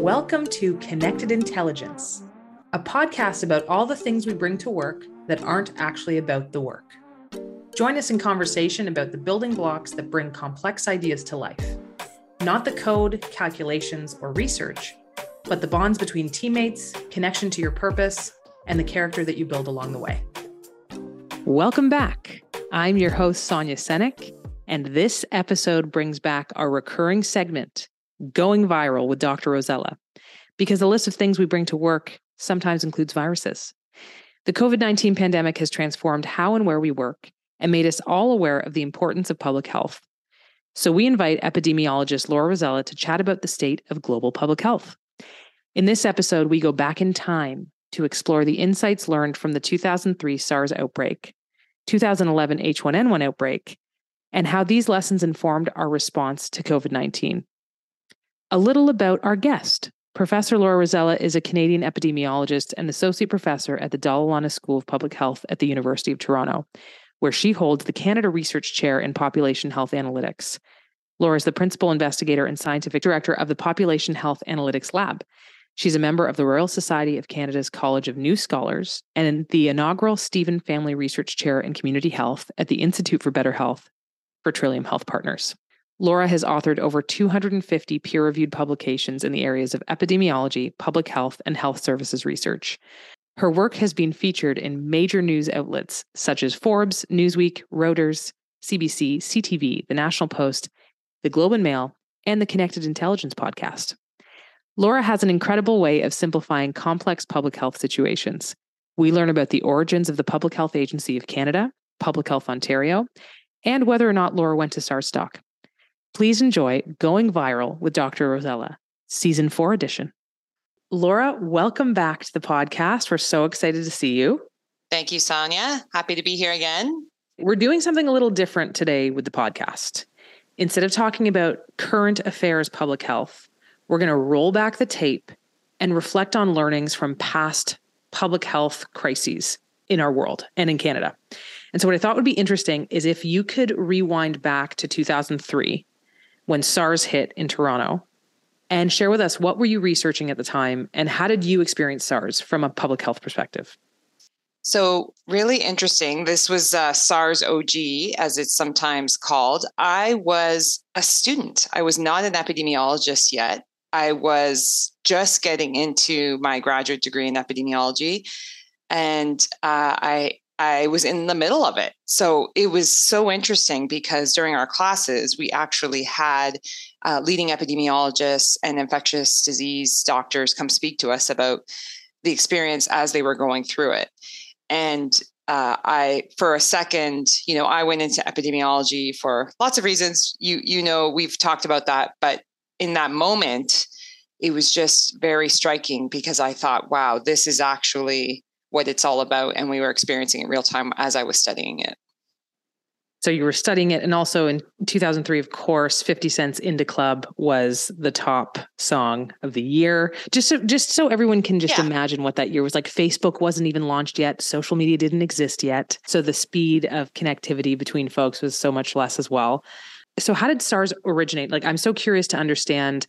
Welcome to Connected Intelligence, a podcast about all the things we bring to work that aren't actually about the work. Join us in conversation about the building blocks that bring complex ideas to life. Not the code, calculations, or research, but the bonds between teammates, connection to your purpose, and the character that you build along the way. Welcome back. I'm your host, Sonia Sennik, and this episode brings back our recurring segment, Going Viral with Dr. Rosella, because the list of things we bring to work sometimes includes viruses. The COVID 19 pandemic has transformed how and where we work and made us all aware of the importance of public health. So we invite epidemiologist Laura Rosella to chat about the state of global public health. In this episode, we go back in time to explore the insights learned from the 2003 SARS outbreak, 2011 H1N1 outbreak, and how these lessons informed our response to COVID 19. A little about our guest. Professor Laura Rosella is a Canadian epidemiologist and associate professor at the Lana School of Public Health at the University of Toronto, where she holds the Canada Research Chair in Population Health Analytics. Laura is the principal investigator and scientific director of the Population Health Analytics Lab She's a member of the Royal Society of Canada's College of New Scholars and the inaugural Stephen Family Research Chair in Community Health at the Institute for Better Health for Trillium Health Partners. Laura has authored over 250 peer reviewed publications in the areas of epidemiology, public health, and health services research. Her work has been featured in major news outlets such as Forbes, Newsweek, Reuters, CBC, CTV, The National Post, The Globe and Mail, and the Connected Intelligence podcast. Laura has an incredible way of simplifying complex public health situations. We learn about the origins of the Public Health Agency of Canada, Public Health Ontario, and whether or not Laura went to SARSstock. Please enjoy Going Viral with Dr. Rosella, Season 4 edition. Laura, welcome back to the podcast. We're so excited to see you. Thank you, Sonia. Happy to be here again. We're doing something a little different today with the podcast. Instead of talking about current affairs public health, we're going to roll back the tape and reflect on learnings from past public health crises in our world and in Canada. And so, what I thought would be interesting is if you could rewind back to 2003 when SARS hit in Toronto and share with us what were you researching at the time and how did you experience SARS from a public health perspective? So, really interesting. This was uh, SARS OG, as it's sometimes called. I was a student. I was not an epidemiologist yet. I was just getting into my graduate degree in epidemiology, and uh, I I was in the middle of it. So it was so interesting because during our classes, we actually had uh, leading epidemiologists and infectious disease doctors come speak to us about the experience as they were going through it. And uh, I, for a second, you know, I went into epidemiology for lots of reasons. You, you know, we've talked about that, but in that moment, it was just very striking because I thought, wow, this is actually what it's all about. And we were experiencing it real time as I was studying it. So you were studying it. And also in 2003, of course, 50 Cent's In Da Club was the top song of the year. Just so, just so everyone can just yeah. imagine what that year was like. Facebook wasn't even launched yet. Social media didn't exist yet. So the speed of connectivity between folks was so much less as well. So, how did SARS originate? Like, I'm so curious to understand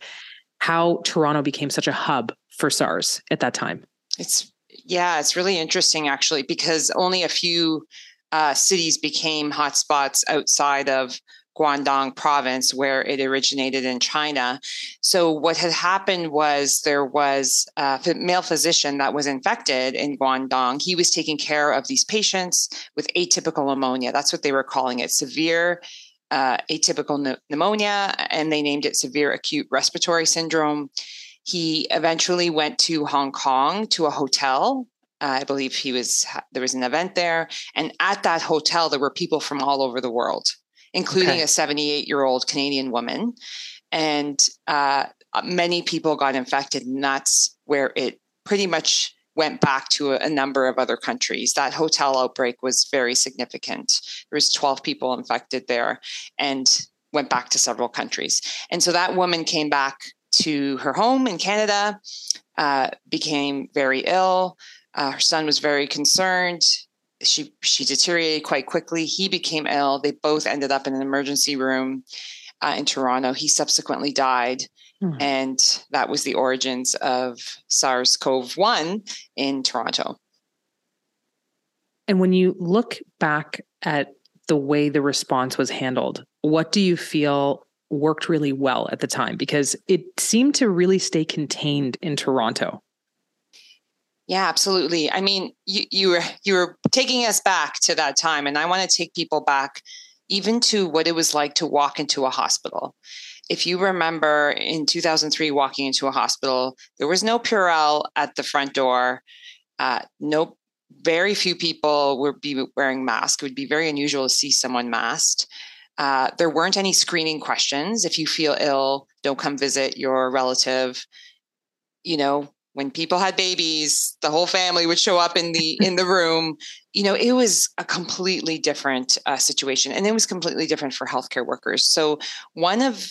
how Toronto became such a hub for SARS at that time. It's, yeah, it's really interesting actually, because only a few uh, cities became hotspots outside of Guangdong province where it originated in China. So what had happened was there was a male physician that was infected in Guangdong. He was taking care of these patients with atypical pneumonia. That's what they were calling it, severe uh, atypical pneumonia, and they named it severe acute respiratory syndrome. He eventually went to Hong Kong to a hotel. Uh, I believe he was there was an event there, and at that hotel there were people from all over the world, including okay. a 78 year old Canadian woman, and uh, many people got infected, and that's where it pretty much went back to a, a, number of other countries. That hotel outbreak was very significant. There was 12 people infected there and went back to several countries. And so that woman came back to her home in Canada, uh, became very ill. Uh, her son was very concerned. She she deteriorated quite quickly. He became ill. They both ended up in an emergency room uh, in Toronto. He subsequently died Hmm. And that was the origins of SARS CoV 1 in Toronto. And when you look back at the way the response was handled, what do you feel worked really well at the time? Because it seemed to really stay contained in Toronto. Yeah, absolutely. I mean, you, you were you were taking us back to that time, and I want to take people back even to what it was like to walk into a hospital. If you remember in 2003 walking into a hospital, there was no Purell at the front door. Uh, no, very few people would be wearing masks. It would be very unusual to see someone masked. Uh, there weren't any screening questions. If you feel ill, don't come visit your relative. You know, when people had babies the whole family would show up in the in the room you know it was a completely different uh, situation and it was completely different for healthcare workers so one of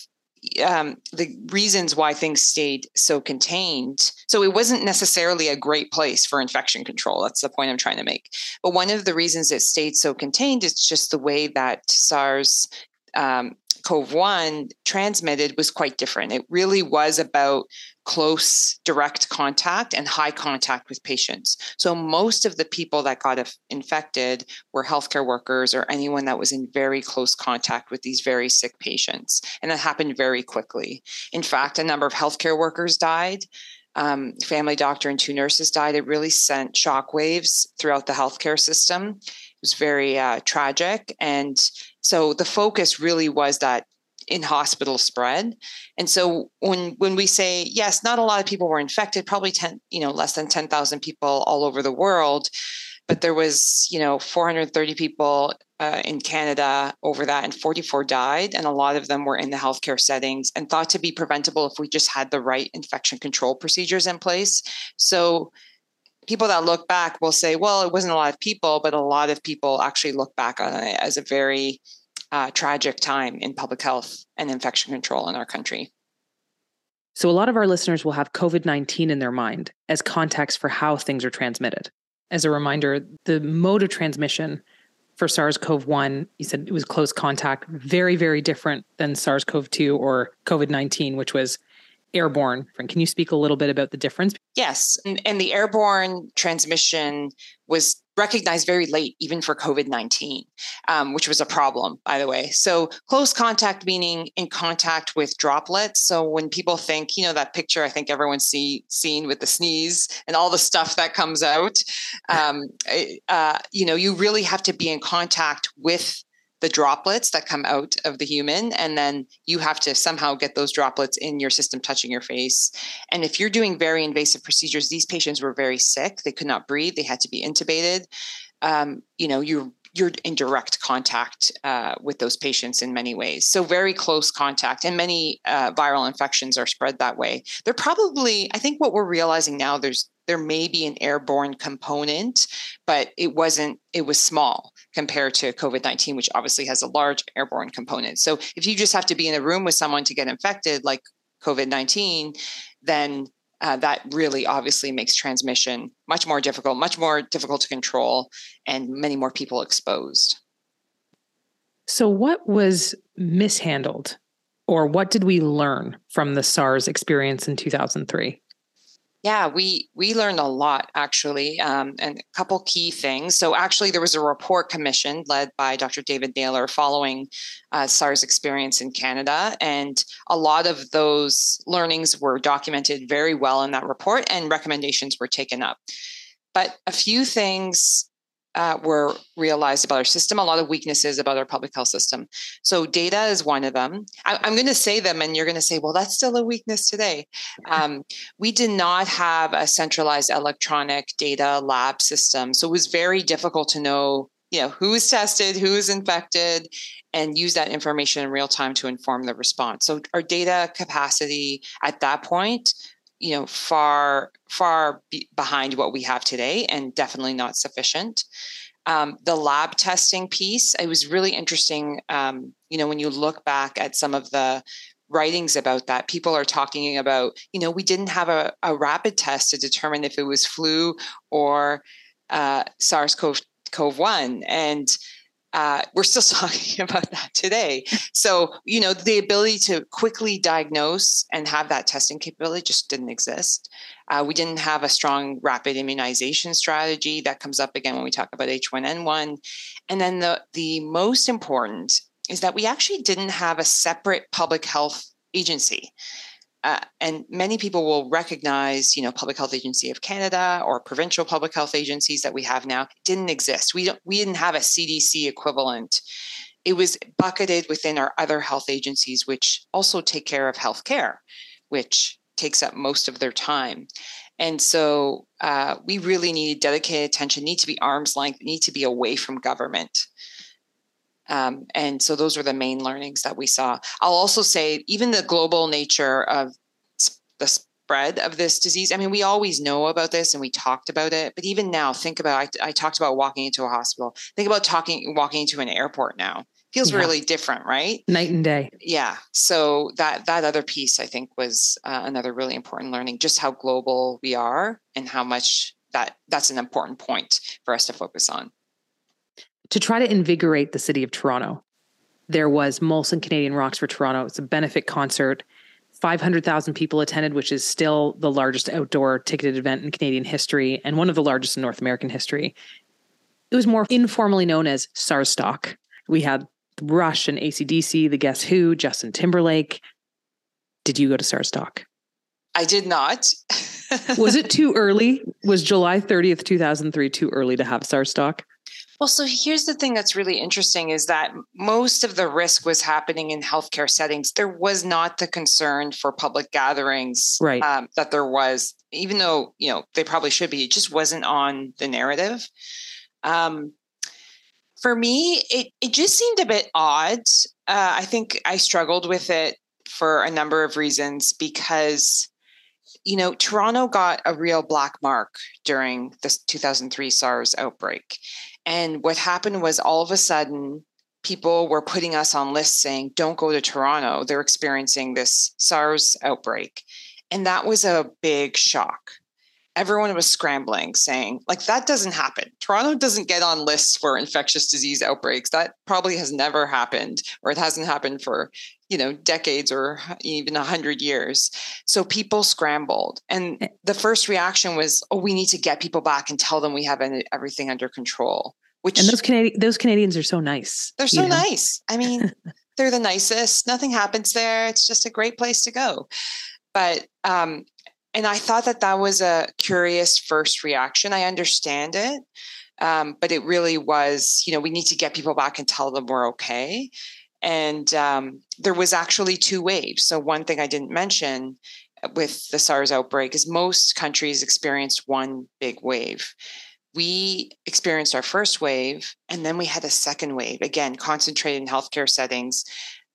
um, the reasons why things stayed so contained. So it wasn't necessarily a great place for infection control. That's the point I'm trying to make. But one of the reasons it stayed so contained is just the way that SARS um, CoV 1 transmitted was quite different. It really was about close direct contact and high contact with patients. So most of the people that got infected were healthcare workers or anyone that was in very close contact with these very sick patients. And that happened very quickly. In fact, a number of healthcare workers died. Um, family doctor and two nurses died. It really sent shockwaves throughout the healthcare system. It was very uh, tragic. And so the focus really was that in hospital spread. And so when when we say yes, not a lot of people were infected, probably 10, you know, less than 10,000 people all over the world, but there was, you know, 430 people uh, in Canada over that and 44 died and a lot of them were in the healthcare settings and thought to be preventable if we just had the right infection control procedures in place. So people that look back will say, well, it wasn't a lot of people, but a lot of people actually look back on it as a very uh, tragic time in public health and infection control in our country. So, a lot of our listeners will have COVID 19 in their mind as context for how things are transmitted. As a reminder, the mode of transmission for SARS CoV 1, you said it was close contact, very, very different than SARS CoV 2 or COVID 19, which was airborne. Can you speak a little bit about the difference? Yes. And, and the airborne transmission was recognized very late, even for COVID 19, um, which was a problem, by the way. So, close contact meaning in contact with droplets. So, when people think, you know, that picture I think everyone's see, seen with the sneeze and all the stuff that comes out, um, uh, you know, you really have to be in contact with the droplets that come out of the human and then you have to somehow get those droplets in your system touching your face and if you're doing very invasive procedures these patients were very sick they could not breathe they had to be intubated um, you know you're you're in direct contact uh, with those patients in many ways. So, very close contact, and many uh, viral infections are spread that way. They're probably, I think, what we're realizing now. There's there may be an airborne component, but it wasn't. It was small compared to COVID 19, which obviously has a large airborne component. So if you just have to be in a room with someone to get infected, like COVID 19, then uh, that really obviously makes transmission much more difficult, much more difficult to control, and many more people exposed. So, what was mishandled, or what did we learn from the SARS experience in 2003? Yeah, we we learned a lot actually, um, and a couple key things. So actually, there was a report commissioned led by Dr. David Naylor following uh, SARS experience in Canada, and a lot of those learnings were documented very well in that report, and recommendations were taken up. But a few things uh, were realized about our system, a lot of weaknesses about our public health system. So, data is one of them. I, am going to say them, and you're going to say, well, that's still a weakness today. Um, we did not have a centralized electronic data lab system. So, it was very difficult to know. You know who is tested, who is infected, and use that information in real time to inform the response. So our data capacity at that point you know far far be behind what we have today and definitely not sufficient. Um, the lab testing piece it was really interesting um, you know when you look back at some of the writings about that people are talking about you know we didn't have a, a rapid test to determine if it was flu or uh, sars-cov 1 and uh, we're still talking about that today. So, you know, the ability to quickly diagnose and have that testing capability just didn't exist. Uh, we didn't have a strong rapid immunization strategy that comes up again when we talk about H1N1. And then the, the most important is that we actually didn't have a separate public health agency. Uh, and many people will recognize, you know, Public Health Agency of Canada or provincial public health agencies that we have now didn't exist. We don't, we didn't have a CDC equivalent. It was bucketed within our other health agencies, which also take care of healthcare, which takes up most of their time. And so uh, we really need dedicated attention, need to be arm's length, need to be away from government. Um, and so those are the main learnings that we saw. I'll also say, even the global nature of the spread of this disease. I mean, we always know about this and we talked about it, but even now, think about I, I talked about walking into a hospital. Think about talking walking into an airport now. Feels yeah. really different, right? Night and day. Yeah. So that that other piece, I think, was uh, another really important learning. Just how global we are and how much that that's an important point for us to focus on to try to invigorate the city of Toronto. There was Molson Canadian Rocks for Toronto. It's a benefit concert. 500,000 people attended, which is still the largest outdoor ticketed event in Canadian history and one of the largest in North American history. It was more informally known as SARSstock. We had Rush and ACDC, the Guess Who, Justin Timberlake. Did you go to SARSstock? I did not. was it too early? Was July 30th, 2003 too early to have SARSstock? Well, so here's the thing that's really interesting is that most of the risk was happening in healthcare settings. There was not the concern for public gatherings right. um, that there was, even though you know they probably should be. It just wasn't on the narrative. Um, for me, it it just seemed a bit odd. Uh, I think I struggled with it for a number of reasons because you know, Toronto got a real black mark during the 2003 SARS outbreak. And what happened was all of a sudden, people were putting us on lists saying, don't go to Toronto. They're experiencing this SARS outbreak. And that was a big shock. Everyone was scrambling, saying, like, that doesn't happen. Toronto doesn't get on lists for infectious disease outbreaks. That probably has never happened, or it hasn't happened for, you know, decades or even a hundred years. So people scrambled. And eh the first reaction was, oh, we need to get people back and tell them we have everything under control. Which and those Canadian those Canadians are so nice. They're so know? nice. I mean, they're the nicest. Nothing happens there. It's just a great place to go. But um, and I thought that that was a curious first reaction. I understand it, um, but it really was. You know, we need to get people back and tell them we're okay. And um, there was actually two waves. So one thing I didn't mention with the SARS outbreak is most countries experienced one big wave we experienced our first wave and then we had a second wave again concentrated in healthcare settings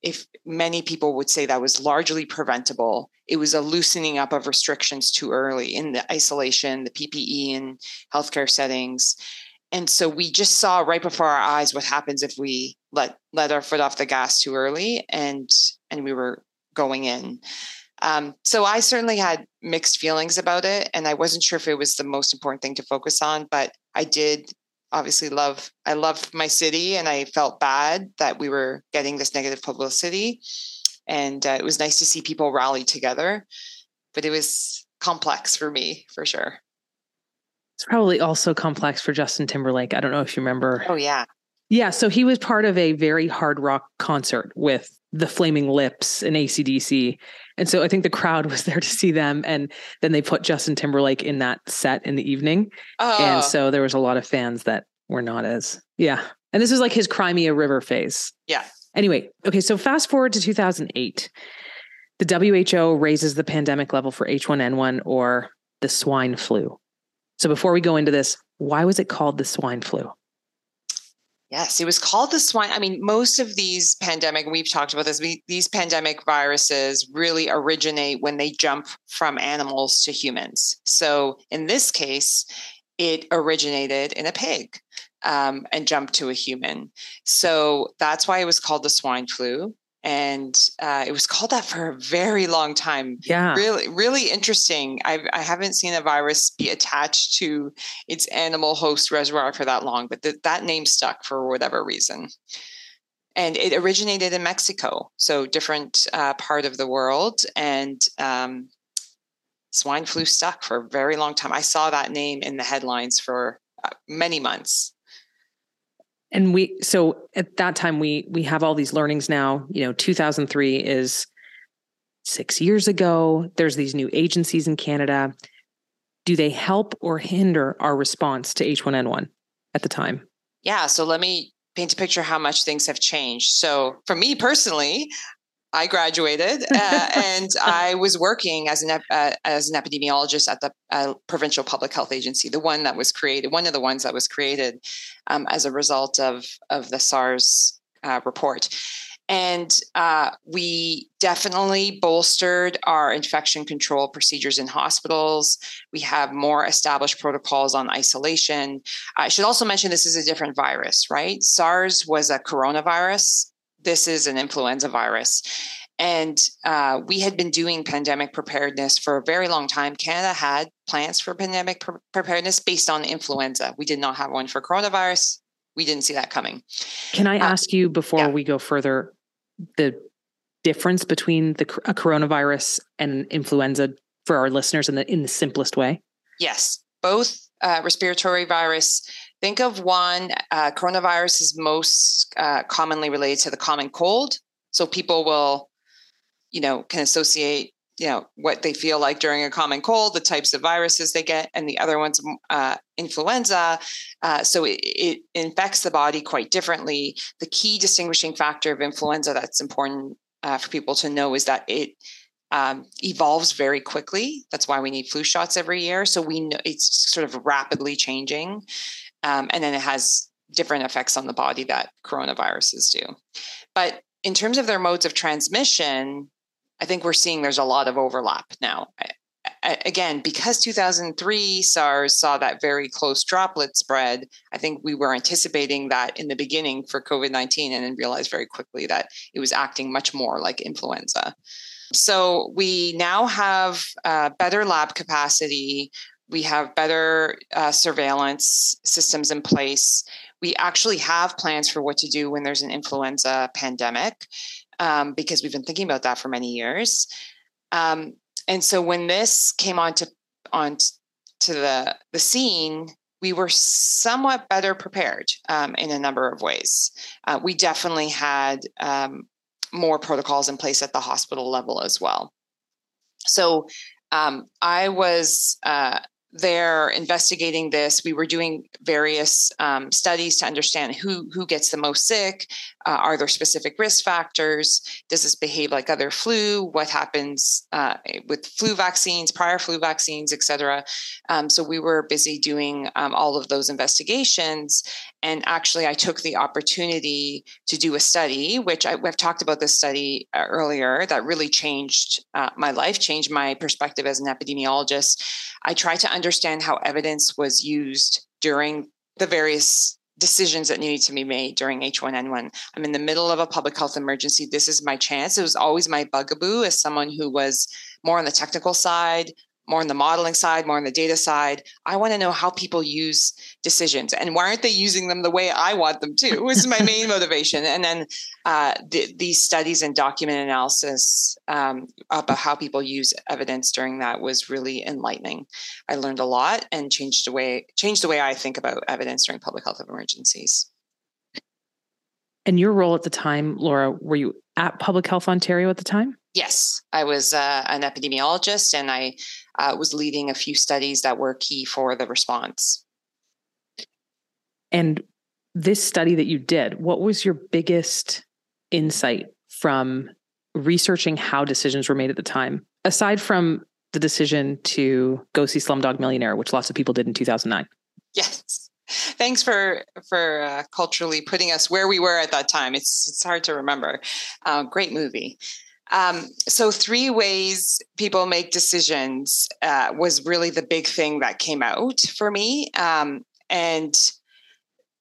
if many people would say that was largely preventable it was a loosening up of restrictions too early in the isolation the ppe in healthcare settings and so we just saw right before our eyes what happens if we let let our foot off the gas too early and and we were going in um, so I certainly had mixed feelings about it, and I wasn't sure if it was the most important thing to focus on. But I did obviously love. I love my city, and I felt bad that we were getting this negative publicity. And uh, it was nice to see people rally together, but it was complex for me for sure. It's probably also complex for Justin Timberlake. I don't know if you remember. Oh yeah. Yeah, so he was part of a very hard rock concert with the Flaming Lips and ACDC. And so I think the crowd was there to see them. And then they put Justin Timberlake in that set in the evening. Oh. And so there was a lot of fans that were not as, yeah. And this was like his Cry Me a River phase. Yeah. Anyway, okay, so fast forward to 2008. The WHO raises the pandemic level for H1N1 or the swine flu. So before we go into this, why was it called the swine flu? Yes, it was called the swine. I mean, most of these pandemic, we've talked about this, we, these pandemic viruses really originate when they jump from animals to humans. So in this case, it originated in a pig um, and jumped to a human. So that's why it was called the swine flu. And uh, it was called that for a very long time. Yeah, really, really interesting. I, I haven't seen a virus be attached to its animal host reservoir for that long, but th- that name stuck for whatever reason. And it originated in Mexico, so different uh, part of the world, and um, swine flu stuck for a very long time. I saw that name in the headlines for uh, many months and we so at that time we we have all these learnings now. You know 2003 is 6 years ago. There's these new agencies in Canada. Do they help or hinder our response to H1N1 at the time? Yeah so let me paint a picture how much things have changed. So for me personally I graduated uh, and I was working as an uh, as an epidemiologist at the uh, provincial public health agency, the one that was created, one of the ones that was created um, as a result of of the SARS uh, report. And uh, we definitely bolstered our infection control procedures in hospitals. We have more established protocols on isolation. I should also mention this is a different virus, right? SARS was a coronavirus this is an influenza virus. And uh, we had been doing pandemic preparedness for a very long time. Canada had plans for pandemic pre- preparedness based on influenza. We did not have one for coronavirus. We didn't see that coming. Can I uh, ask you before yeah. we go further the difference between the a coronavirus and influenza for our listeners in the in the simplest way? Yes, both uh, respiratory virus Think of one, uh, coronavirus is most uh, commonly related to the common cold. So people will, you know, can associate, you know, what they feel like during a common cold, the types of viruses they get, and the other one's uh, influenza. Uh, so it, it infects the body quite differently. The key distinguishing factor of influenza that's important uh, for people to know is that it um, evolves very quickly. That's why we need flu shots every year. So we know it's sort of rapidly changing. Um, and then it has different effects on the body that coronaviruses do. But in terms of their modes of transmission, I think we're seeing there's a lot of overlap now. I, I, again, because 2003 SARS saw that very close droplet spread, I think we were anticipating that in the beginning for COVID 19 and then realized very quickly that it was acting much more like influenza. So we now have uh, better lab capacity we have better uh, surveillance systems in place. We actually have plans for what to do when there's an influenza pandemic um, because we've been thinking about that for many years. Um, and so when this came onto on to the the scene, we were somewhat better prepared um, in a number of ways. Uh, we definitely had um, more protocols in place at the hospital level as well. So um, I was uh, they're investigating this. We were doing various um, studies to understand who who gets the most sick. Uh, are there specific risk factors? Does this behave like other flu? What happens uh, with flu vaccines, prior flu vaccines, et cetera? Um, so we were busy doing um, all of those investigations. And actually, I took the opportunity to do a study, which I, have talked about this study uh, earlier, that really changed uh, my life, changed my perspective as an epidemiologist. I tried to understand how evidence was used during the various decisions that needed to be made during H1N1. I'm in the middle of a public health emergency. This is my chance. It was always my bugaboo as someone who was more on the technical side, more on the modeling side, more on the data side. I want to know how people use decisions and why aren't they using them the way I want them to? This is my main motivation. And then uh, the, these studies and document analysis um, about how people use evidence during that was really enlightening. I learned a lot and changed the way changed the way I think about evidence during public health emergencies. And your role at the time, Laura, were you at Public Health Ontario at the time? Yes, I was uh, an epidemiologist and I uh, was leading a few studies that were key for the response. And this study that you did, what was your biggest insight from researching how decisions were made at the time, aside from the decision to go see Slumdog Millionaire, which lots of people did in 2009? Yes. Thanks for for uh, culturally putting us where we were at that time. It's it's hard to remember. Uh, great movie. Um, so, three ways people make decisions uh, was really the big thing that came out for me. Um, and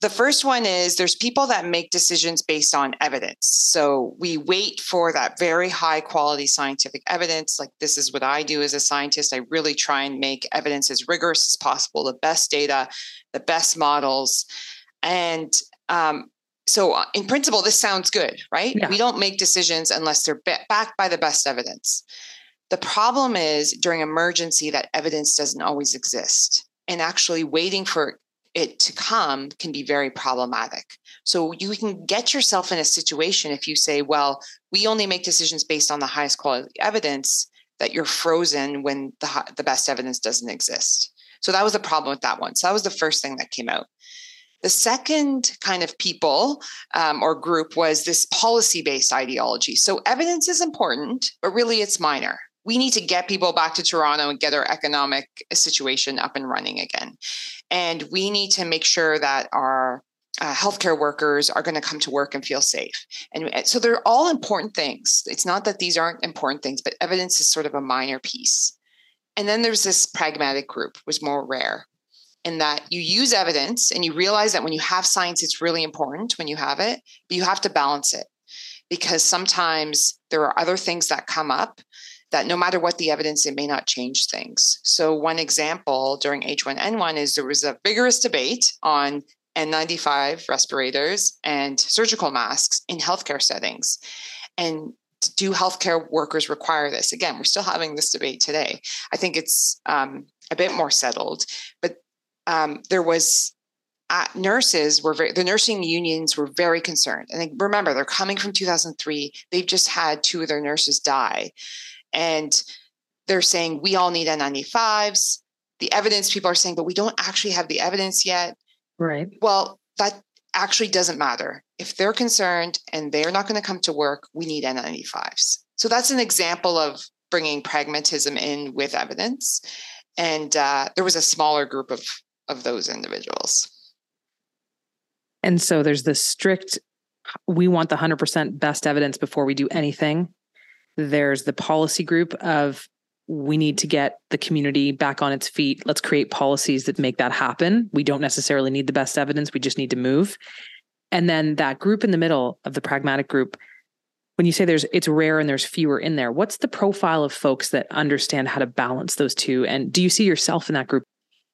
the first one is there's people that make decisions based on evidence. So we wait for that very high quality scientific evidence. Like this is what I do as a scientist. I really try and make evidence as rigorous as possible, the best data, the best models. And um, so, uh, in principle, this sounds good, right? Yeah. We don't make decisions unless they're backed by the best evidence. The problem is during emergency, that evidence doesn't always exist. And actually, waiting for it to come can be very problematic. So you can get yourself in a situation if you say, well, we only make decisions based on the highest quality evidence that you're frozen when the, the best evidence doesn't exist. So that was the problem with that one. So that was the first thing that came out. The second kind of people um, or group was this policy based ideology. So evidence is important, but really it's minor we need to get people back to Toronto and get our economic situation up and running again. And we need to make sure that our uh, healthcare workers are going to come to work and feel safe. And so they're all important things. It's not that these aren't important things, but evidence is sort of a minor piece. And then there's this pragmatic group, was more rare in that you use evidence and you realize that when you have science, it's really important when you have it, but you have to balance it because sometimes there are other things that come up that no matter what the evidence, it may not change things. So, one example during H1N1 is there was a vigorous debate on N95 respirators and surgical masks in healthcare settings. And do healthcare workers require this? Again, we're still having this debate today. I think it's um, a bit more settled, but um, there was uh, nurses were very, the nursing unions were very concerned. And remember, they're coming from 2003. They've just had two of their nurses die. And they're saying we all need N95s. The evidence people are saying, but we don't actually have the evidence yet. Right. Well, that actually doesn't matter. If they're concerned and they're not going to come to work, we need N95s. So that's an example of bringing pragmatism in with evidence. And uh, there was a smaller group of, of those individuals. And so there's the strict, we want the 100% best evidence before we do anything. There's the policy group of we need to get the community back on its feet. Let's create policies that make that happen. We don't necessarily need the best evidence, we just need to move. And then that group in the middle of the pragmatic group, when you say there's it's rare and there's fewer in there, what's the profile of folks that understand how to balance those two? And do you see yourself in that group?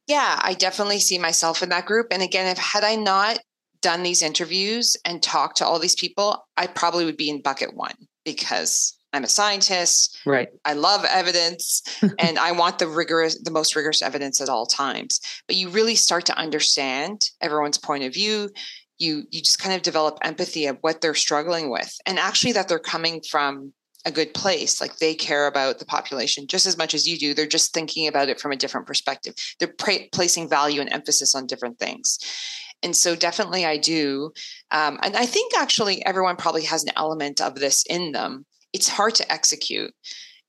Yeah, I definitely see myself in that group. And again, if had I not done these interviews and talked to all these people, I probably would be in bucket one because I'm a scientist. Right. I love evidence and I want the rigorous, the most rigorous evidence at all times. But you really start to understand everyone's point of view. You you just kind of develop empathy of what they're struggling with, and actually that they're coming from a good place. Like they care about the population just as much as you do. They're just thinking about it from a different perspective. They're pra- placing value and emphasis on different things. And so, definitely, I do. Um, and I think actually everyone probably has an element of this in them it's hard to execute.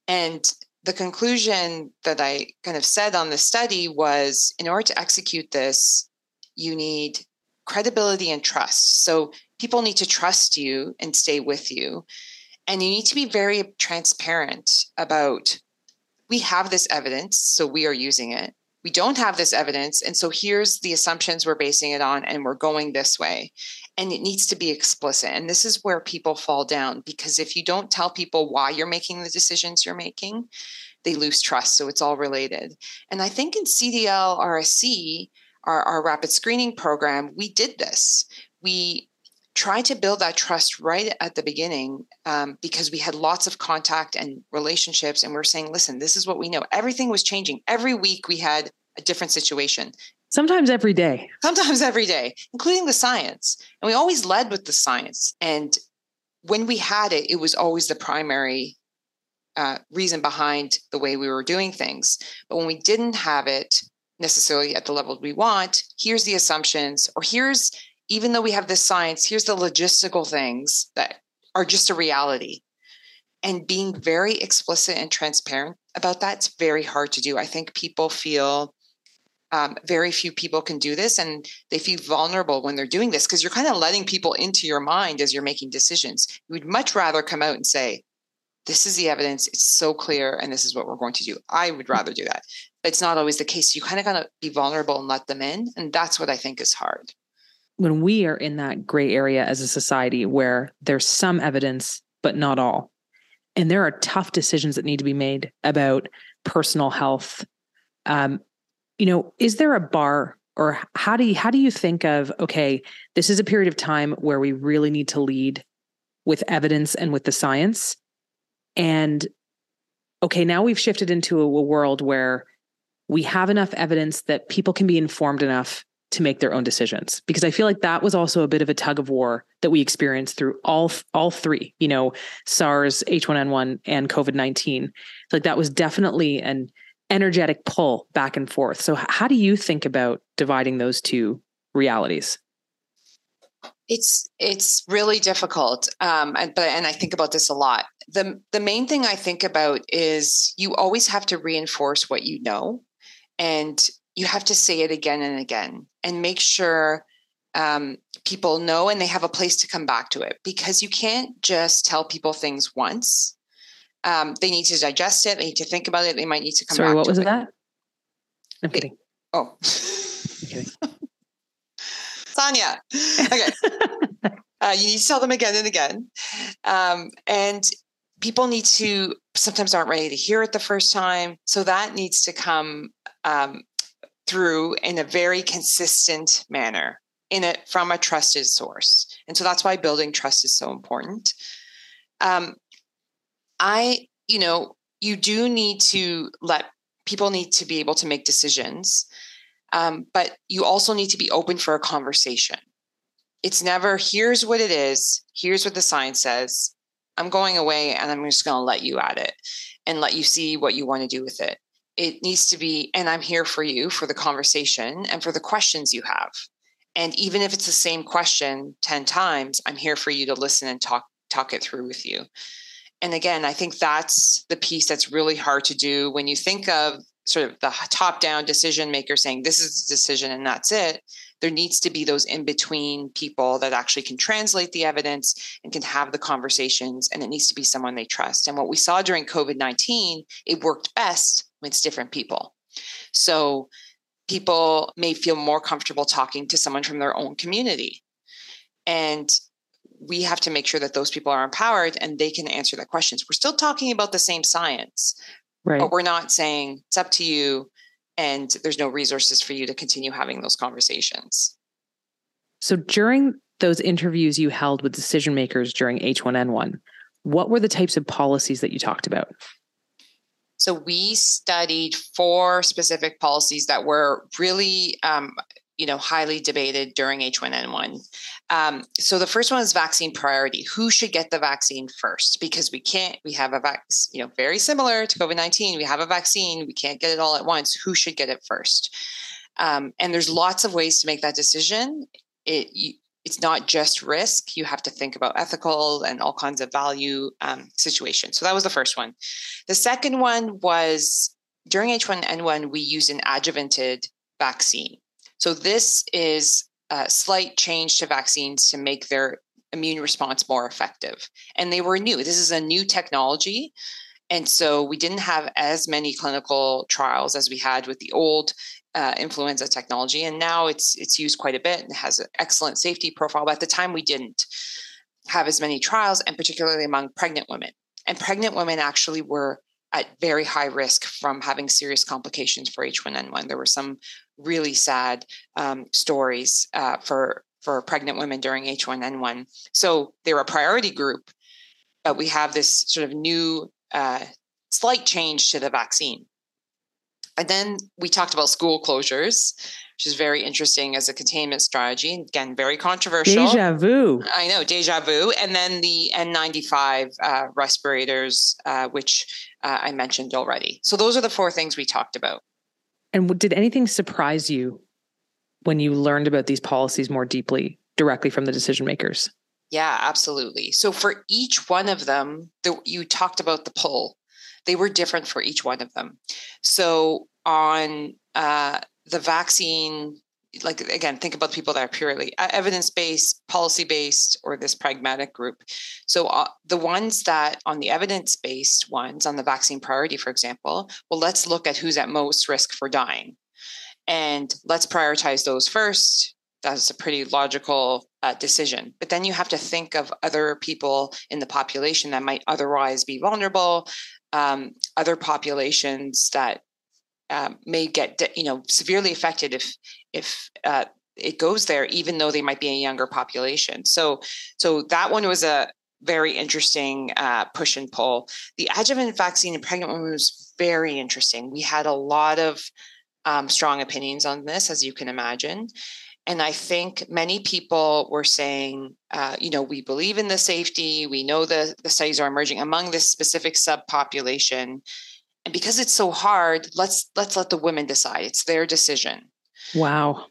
And the conclusion that I kind of said on the study was in order to execute this, you need credibility and trust. So people need to trust you and stay with you. And you need to be very transparent about we have this evidence, so we are using it. We don't have this evidence. And so here's the assumptions we're basing it on, and we're going this way and it needs to be explicit. And this is where people fall down because if you don't tell people why you're making the decisions you're making, they lose trust. So it's all related. And I think in CDL RSC, our, our rapid screening program, we did this. We tried to build that trust right at the beginning um, because we had lots of contact and relationships. And we we're saying, listen, this is what we know. Everything was changing. Every week we had a different situation. Sometimes every day. Sometimes every day, including the science. And we always led with the science. And when we had it, it was always the primary uh, reason behind the way we were doing things. But when we didn't have it necessarily at the level we want, here's the assumptions, or here's, even though we have this science, here's the logistical things that are just a reality. And being very explicit and transparent about that's very hard to do. I think people feel um, very few people can do this and they feel vulnerable when they're doing this because you're kind of letting people into your mind as you're making decisions. You would much rather come out and say this is the evidence it's so clear and this is what we're going to do. I would rather do that. But it's not always the case. You kind of got to be vulnerable and let them in and that's what i think is hard when we are in that gray area as a society where there's some evidence, but not all, and there are tough decisions that need to be made about personal health. Um, you know, is there a bar or how do you how do you think of okay, this is a period of time where we really need to lead with evidence and with the science, and okay, now we've shifted into a, a world where we have enough evidence that people can be informed enough to make their own decisions. Because i feel like that was also a bit of a tug of war that we experienced through all all three you know sars h1n1 and covid-19 like that was definitely an energetic pull back and forth. So how do you think about dividing those two realities? It's it's really difficult um and but and i think about this a lot. The the main thing i think about is you always have to reinforce what you know and you have to say it again and again and make sure um, people know and they have a place to come back to it because you can't just tell people things once. Um, they need to digest it. They need to think about it. They might need to come back. Sorry, back. what was it. that? I'm kidding. Oh, okay. Sonia. Okay. uh, you need to tell them again and again. Um, and people need to sometimes aren't ready to hear it the first time. So that needs to come um, through in a very consistent manner in it from a trusted source. And so that's why building trust is so important. Um, I, you know, you do need to let people need to be able to make decisions, um, but you also need to be open for a conversation. It's never, here's what it is, here's what the science says. I'm going away and I'm just going to let you at it and let you see what you want to do with it it needs to be and i'm here for you for the conversation and for the questions you have. And even if it's the same question 10 times i'm here for you to listen and talk talk it through with you. And again i think that's the piece that's really hard to do when you think of sort of the top down decision maker saying this is the decision and that's it. There needs to be those in between people that actually can translate the evidence and can have the conversations and it needs to be someone they trust. And what we saw during covid-19 it worked best with different people. So people may feel more comfortable talking to someone from their own community. And we have to make sure that those people are empowered and they can answer the questions. We're still talking about the same science, right. but we're not saying it's up to you and there's no resources for you to continue having those conversations. So during those interviews you held with decision makers during H1N1, what were the types of policies that you talked about? So we studied four specific policies that were really, um, you know, highly debated during H1N1. Um, so the first one is vaccine priority. Who should get the vaccine first? Because we can't. We have a vaccine, you know, very similar to COVID nineteen. We have a vaccine. We can't get it all at once. Who should get it first? Um, and there's lots of ways to make that decision. It it's not just risk. You have to think about ethical and all kinds of value um, situations. So that was the first one. The second one was during H1N1, we used an adjuvanted vaccine. So this is a slight change to vaccines to make their immune response more effective. And they were new. This is a new technology. And so we didn't have as many clinical trials as we had with the old uh, influenza technology, and now it's it's used quite a bit and has an excellent safety profile. But at the time, we didn't have as many trials, and particularly among pregnant women. And pregnant women actually were at very high risk from having serious complications for H1N1. There were some really sad um, stories uh, for for pregnant women during H1N1. So they're a priority group, but we have this sort of new uh, slight change to the vaccine. And then we talked about school closures, which is very interesting as a containment strategy. Again, very controversial. Deja vu. I know, deja vu. And then the N95 uh, respirators, uh, which uh, I mentioned already. So those are the four things we talked about. And did anything surprise you when you learned about these policies more deeply, directly from the decision makers? Yeah, absolutely. So for each one of them, the, you talked about the pull they were different for each one of them. So on uh, the vaccine, like again, think about people that are purely uh, evidence based, policy based, or this pragmatic group. So uh, the ones that on the evidence based ones, on the vaccine priority, for example, well, let's look at who's at most risk for dying. And let's prioritize those first that's a pretty logical uh, decision. But then you have to think of other people in the population that might otherwise be vulnerable, um, other populations that uh, may get you know severely affected if if uh, it goes there, even though they might be a younger population. So so that one was a very interesting uh, push and pull. The adjuvant vaccine in pregnant women was very interesting. We had a lot of um, strong opinions on this, as you can imagine. And I think many people were saying, uh, you know, we believe in the safety. We know the, the studies are emerging among this specific subpopulation. And because it's so hard, let's let's let the women decide. It's their decision. Wow.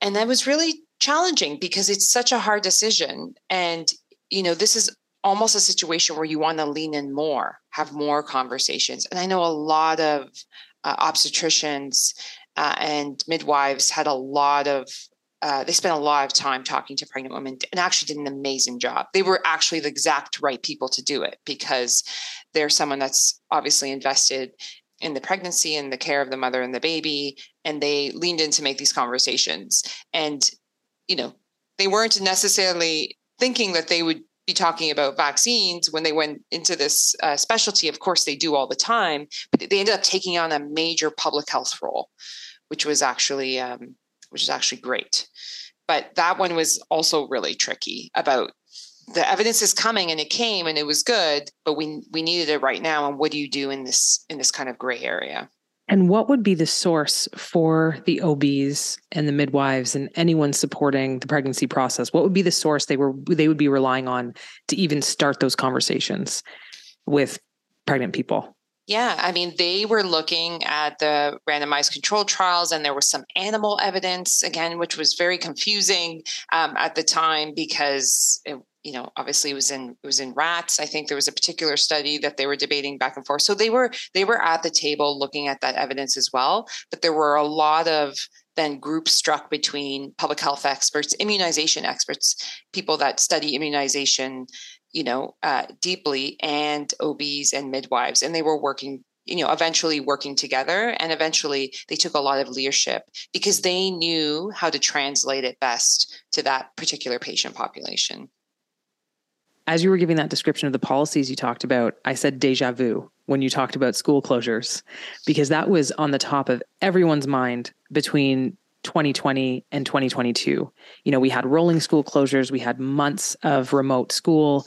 And that was really challenging because it's such a hard decision. And, you know, this is almost a situation where you want to lean in more, have more conversations. And I know a lot of uh, obstetricians uh, and midwives had a lot of uh, they spent a lot of time talking to pregnant women and actually did an amazing job. They were actually the exact right people to do it because they're someone that's obviously invested in the pregnancy and the care of the mother and the baby. And they leaned in to make these conversations. And, you know, they weren't necessarily thinking that they would be talking about vaccines when they went into this uh, specialty. Of course, they do all the time, but they ended up taking on a major public health role, which was actually um, which is actually great. But that one was also really tricky about the evidence is coming and it came and it was good, but we we needed it right now. And what do you do in this in this kind of gray area? And what would be the source for the OBs and the midwives and anyone supporting the pregnancy process? What would be the source they were they would be relying on to even start those conversations with pregnant people? Yeah, I mean, they were looking at the randomized control trials, and there was some animal evidence again, which was very confusing um, at the time because it, you know obviously it was in it was in rats. I think there was a particular study that they were debating back and forth. So they were they were at the table looking at that evidence as well. But there were a lot of then groups struck between public health experts, immunization experts, people that study immunization you know, uh, deeply, and OBs and midwives, and they were working you know eventually working together and eventually they took a lot of leadership because they knew how to translate it best to that particular patient population. As you were giving that description of the policies you talked about i said deja vu when you talked about school closures because that was on the top of everyone's mind between 2020 and 2022. You know, we had rolling school closures, we had months of remote school,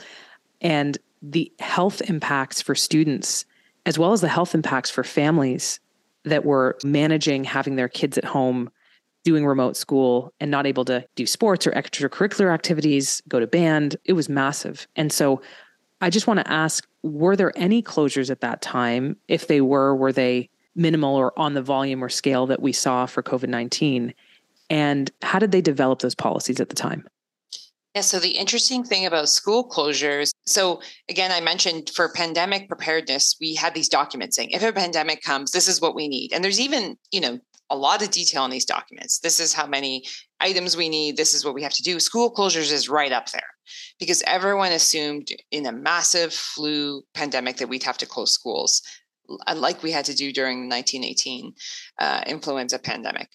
and the health impacts for students, as well as the health impacts for families that were managing having their kids at home doing remote school and not able to do sports or extracurricular activities, go to band, it was massive. And so I just want to ask were there any closures at that time? If they were, were they minimal or on the volume or scale that we saw for COVID 19? And how did they develop those policies at the time? Yeah, so the interesting thing about school closures, so again, I mentioned for pandemic preparedness, we had these documents saying if a pandemic comes, this is what we need. And there's even, you know, a lot of detail in these documents. This is how many items we need. This is what we have to do. School closures is right up there because everyone assumed in a massive flu pandemic that we'd have to close schools like we had to do during the 1918 uh, influenza pandemic.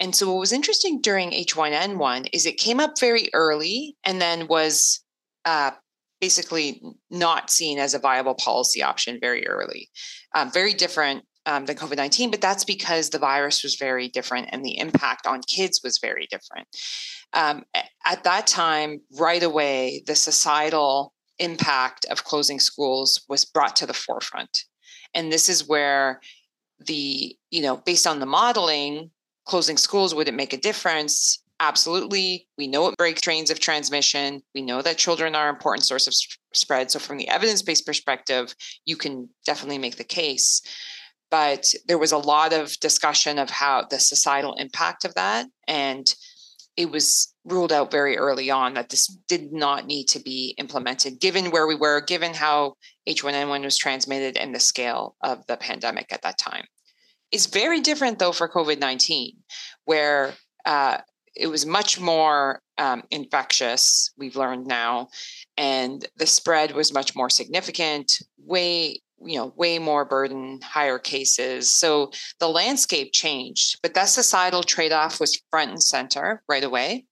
And so, what was interesting during H1N1 is it came up very early and then was uh, basically not seen as a viable policy option very early. Um, very different um, than COVID 19, but that's because the virus was very different and the impact on kids was very different. Um, at that time, right away, the societal impact of closing schools was brought to the forefront and this is where the you know based on the modeling closing schools would it make a difference. Absolutely we know it breaks trains of transmission. We know that children are an important source of spread. So from the evidence-based perspective you can definitely make the case. But there was a lot of discussion of how the societal impact of that and it was ruled out very early on that this did not need to be implemented, given where we were, given how H1N1 was transmitted and the scale of the pandemic at that time. It's very different, though, for COVID 19, where uh, it was much more um, infectious, we've learned now, and the spread was much more significant, way you know way more burden higher cases. So the landscape changed but that societal trade-off was front and center right away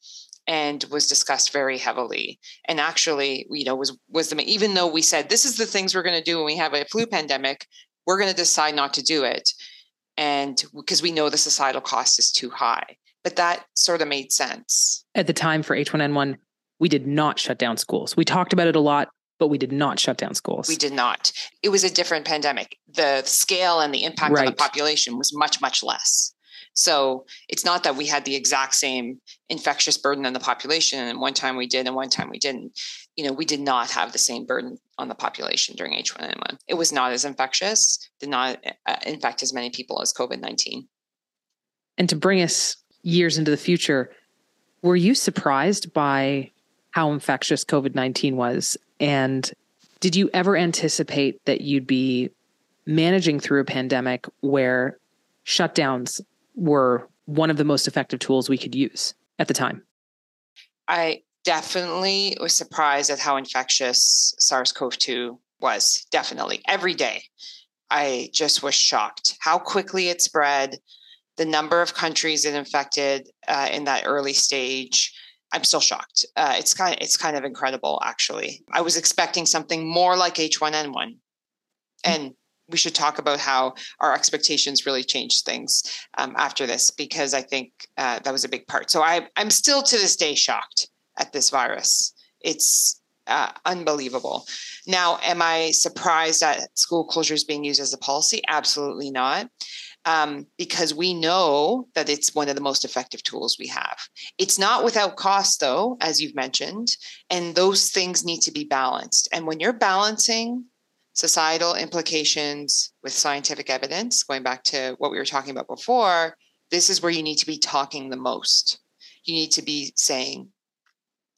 and was discussed very heavily. And actually you know was was the even though we said this is the things we're going to do when we have a flu pandemic we're going to decide not to do it and because we know the societal cost is too high. But that sort of made sense. At the time for h1n1 we did not shut down schools. We talked about it a lot but we did not shut down schools. We did not. It was a different pandemic. The scale and the impact right. on the population was much, much less. So it's not that we had the exact same infectious burden on the population, and one time we did, and one time we didn't. You know, we did not have the same burden on the population during H1N1. It was not as infectious, did not uh, infect as many people as COVID 19. And to bring us years into the future, were you surprised by how infectious COVID 19 was and did you ever anticipate that you'd be managing through a pandemic where shutdowns were one of the most effective tools we could use at the time? I definitely was surprised at how infectious SARS CoV 2 was. Definitely. Every day. I just was shocked how quickly it spread, the number of countries it infected uh, in that early stage, I'm still shocked. Uh, it's kind of, it's kind of incredible, actually. I was expecting something more like H1N1, mm. and we should talk about how our expectations really changed things um, after this because I think uh, that was a big part. So I, I'm still to this day shocked at this virus. It's uh, unbelievable. Now, am I surprised at school closures being used as a policy? Absolutely not um, because we know that it's one of the most effective tools we have. It's not without cost, though, as you've mentioned, and those things need to be balanced. And when you're balancing societal implications with scientific evidence, going back to what we were talking about before, this is where you need to be talking the most. You need to be saying,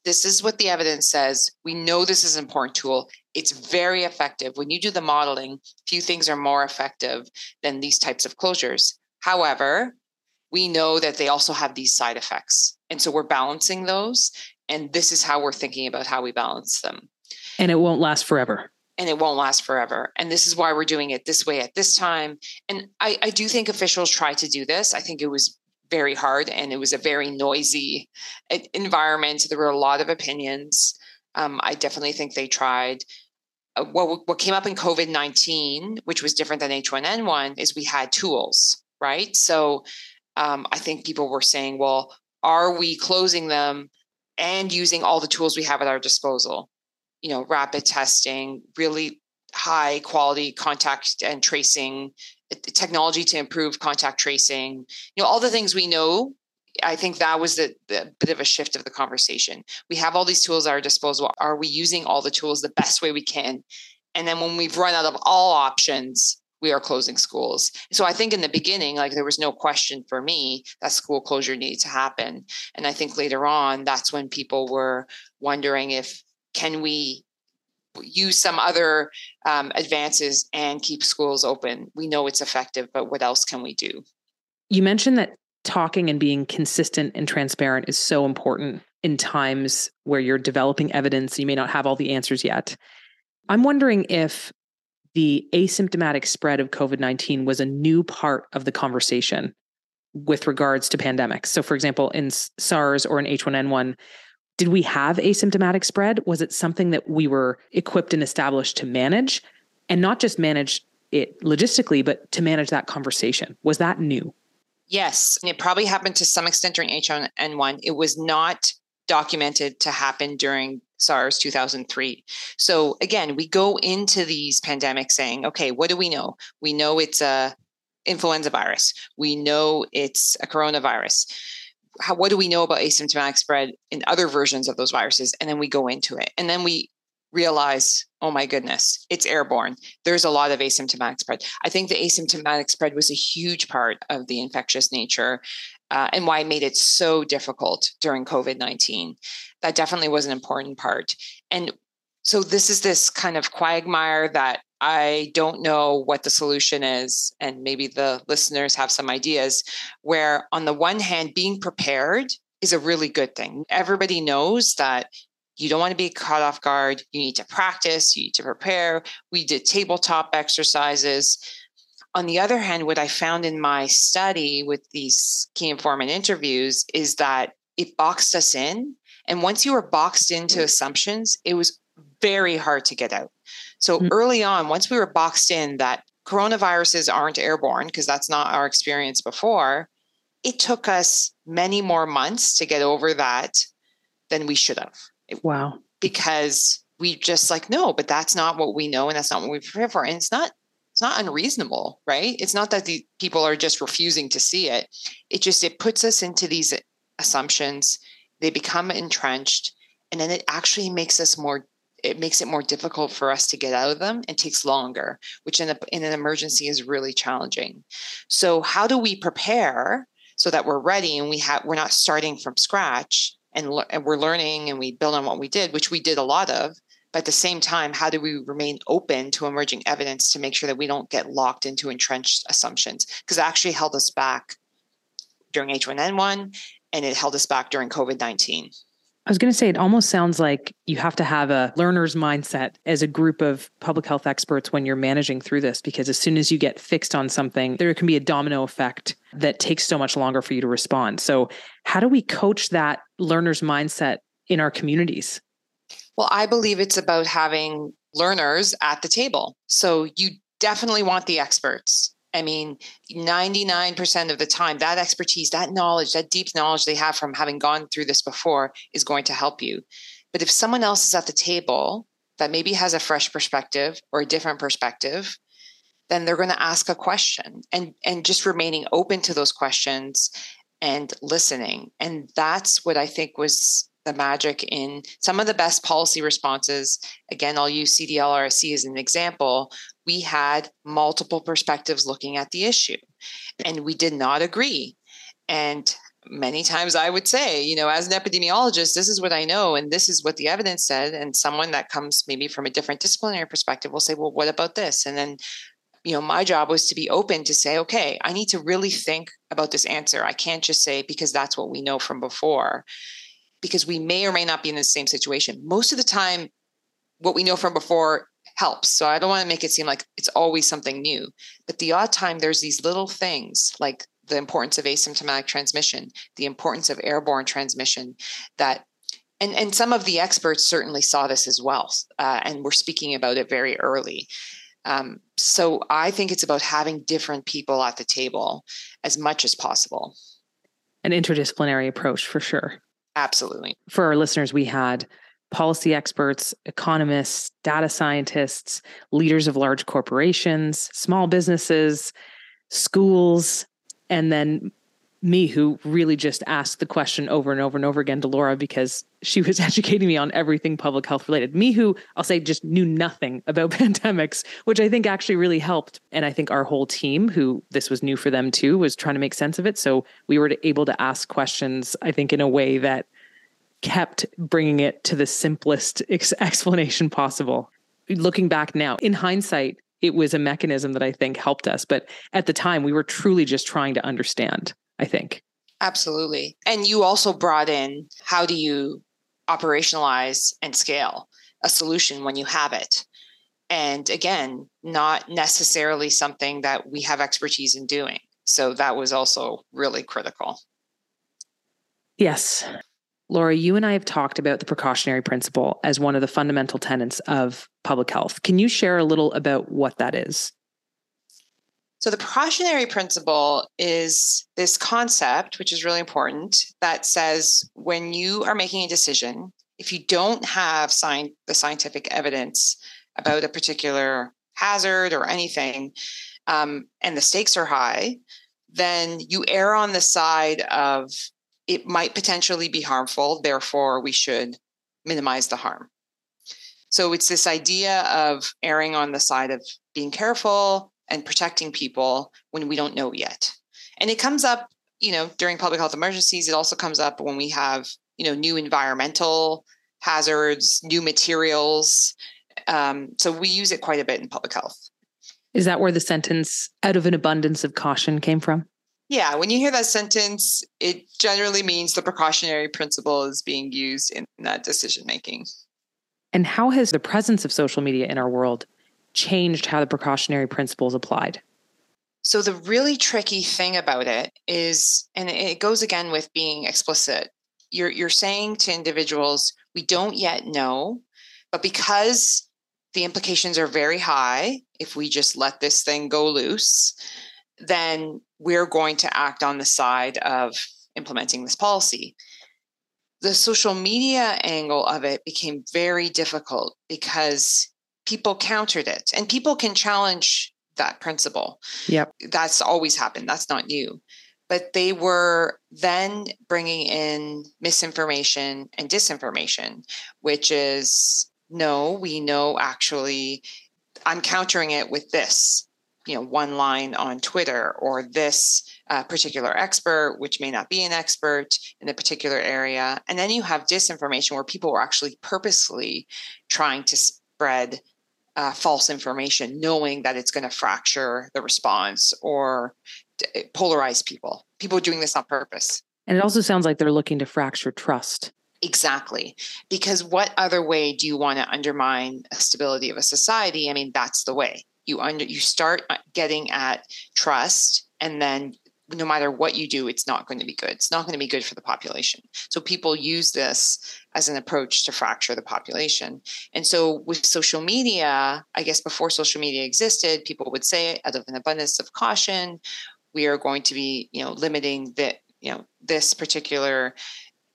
this is what the evidence says. We know this is an important tool. It's very effective. When you do the modeling, few things are more effective than these types of closures. However, we know that they also have these side effects. And so we're balancing those. And this is how we're thinking about how we balance them. And it won't last forever. And it won't last forever. And this is why we're doing it this way at this time. And I, I do think officials try to do this. I think it was very hard and it was a very noisy environment. There were a lot of opinions. Um, I definitely think they tried. Uh, what, what came up in COVID 19, which was different than H1N1, is we had tools, right? So um, I think people were saying, well, are we closing them and using all the tools we have at our disposal? You know, rapid testing, really high quality contact and tracing technology to improve contact tracing, you know, all the things we know. I think that was the, the, bit of a shift of the conversation. We have all these tools at our disposal. Are we using all the tools the best way we can? And then when we've run out of all options, we are closing schools. So I think in the beginning, like there was no question for me that school closure needed to happen. And I think later on, that's when people were wondering if can we use some other um, advances and keep schools open. We know it's effective, but what else can we do? You mentioned that talking and being consistent and transparent is so important in times where you're developing evidence. You may not have all the answers yet. I'm wondering if the asymptomatic spread of COVID 19 was a new part of the conversation with regards to pandemics. So, for example, in SARS or in H1N1, did we have asymptomatic spread? Was it something that we were equipped and established to manage and not just manage it logistically, but to manage that conversation? Was that new? Yes. And it probably happened to some extent during H1N1. It was not documented to happen during SARS 2003. So again, we go into these pandemics saying, okay, what do we know? We know it's a influenza virus. We know it's a coronavirus how, what do we know about asymptomatic spread in other versions of those viruses? And then we go into it. And then we realize, oh my goodness, it's airborne. There's a lot of asymptomatic spread. I think the asymptomatic spread was a huge part of the infectious nature uh, and why it made it so difficult during COVID 19. That definitely was an important part. And so this is this kind of quagmire that I don't know what the solution is, and maybe the listeners have some ideas. Where, on the one hand, being prepared is a really good thing. Everybody knows that you don't want to be caught off guard. You need to practice, you need to prepare. We did tabletop exercises. On the other hand, what I found in my study with these key informant interviews is that it boxed us in. And once you were boxed into mm. assumptions, it was very hard to get out. So mm-hmm. early on, once we were boxed in that coronaviruses aren't airborne, because that's not our experience before, it took us many more months to get over that than we should have. Wow. Because we just like, no, but that's not what we know and that's not what we prepare for. And it's not it's not unreasonable, right? It's not that the people are just refusing to see it. It just it puts us into these assumptions. They become entrenched, and then it actually makes us more it makes it more difficult for us to get out of them and takes longer, which in, a, in an emergency is really challenging. So how do we prepare so that we're ready and we have we're not starting from scratch and, and we're learning and we build on what we did, which we did a lot of. But at the same time, how do we remain open to emerging evidence to make sure that we don't get locked into entrenched assumptions? Because it actually held us back during H1N1 and it held us back during COVID 19. I was going to say, it almost sounds like you have to have a learner's mindset as a group of public health experts when you're managing through this, because as soon as you get fixed on something, there can be a domino effect that takes so much longer for you to respond. So, how do we coach that learner's mindset in our communities? Well, I believe it's about having learners at the table. So, you definitely want the experts. I mean, 99% of the time, that expertise, that knowledge, that deep knowledge they have from having gone through this before is going to help you. But if someone else is at the table that maybe has a fresh perspective or a different perspective, then they're going to ask a question and, and just remaining open to those questions and listening. And that's what I think was the magic in some of the best policy responses. Again, I'll use CDLRSC as an example. We had multiple perspectives looking at the issue, and we did not agree. And many times I would say, you know, as an epidemiologist, this is what I know, and this is what the evidence said. And someone that comes maybe from a different disciplinary perspective will say, well, what about this? And then you know my job was to be open to say okay i need to really think about this answer i can't just say because that's what we know from before because we may or may not be in the same situation. Most of the time, what we know from before helps. So I don't want to make it seem like it's always something new. But the odd time, there's these little things like the importance of asymptomatic transmission, the importance of airborne transmission that and, and some of the experts certainly saw this as well uh, and were speaking about it very early um, so i think it's about having different people at the table as much as possible an interdisciplinary approach for sure Absolutely. For our listeners, we had policy experts, economists, data scientists, leaders of large corporations, small businesses, schools, and then me who really just asked the question over and over and over again to Laura because she was educating me on everything public health related. Me who I'll say just knew nothing about pandemics, which I think actually really helped. And I think our whole team who this was new for them too was trying to make sense of it. So we were able to ask questions, I think in a way that kept bringing it to the simplest ex- explanation possible. Looking back now, in hindsight, it was a mechanism that I think helped us. But at the time, we were truly just trying to understand. I think. Absolutely. And you also brought in how do you operationalize and scale a solution when you have it? And again, not necessarily something that we have expertise in doing. So that was also really critical. Yes. Laura, you and I have talked about the precautionary principle as one of the fundamental tenets of public health. Can you share a little about what that is? So, the precautionary principle is this concept, which is really important, that says when you are making a decision, if you don't have sci- the scientific evidence about a particular hazard or anything, um, and the stakes are high, then you err on the side of it might potentially be harmful, therefore, we should minimize the harm. So, it's this idea of erring on the side of being careful and protecting people when we don't know yet. And it comes up, you know, during public health emergencies. It also comes up when we have, you know, new environmental hazards, new materials. Um, so we use it quite a bit in public health. Is that where the sentence "out of an abundance of caution" came from? Yeah, when you hear that sentence, it generally means the precautionary principle is being used in that decision making. And how has the presence of social media in our world changed how the precautionary principle is applied? So, the really tricky thing about it is, and it goes again with being explicit, you're, you're saying to individuals, we don't yet know, but because the implications are very high, if we just let this thing go loose, then we're going to act on the side of implementing this policy. The social media angle of it became very difficult because people countered it and people can challenge that principle. Yep. That's always happened. That's not new. But they were then bringing in misinformation and disinformation, which is no, we know actually, I'm countering it with this you know one line on twitter or this uh, particular expert which may not be an expert in a particular area and then you have disinformation where people were actually purposely trying to spread uh, false information knowing that it's going to fracture the response or eh, polarize people people are doing this on purpose. And it also sounds like they're looking to fracture trust. Exactly. Because what other way do you want to undermine the stability of a society? I mean, that's the way. You under you start uh, getting at trust and then no matter what you do it's not going to be good. It's not going to be good for the population. So people use this as an approach to fracture the population and so with social media i guess before social media existed people would say out of an abundance of caution we are going to be you know limiting the you know this particular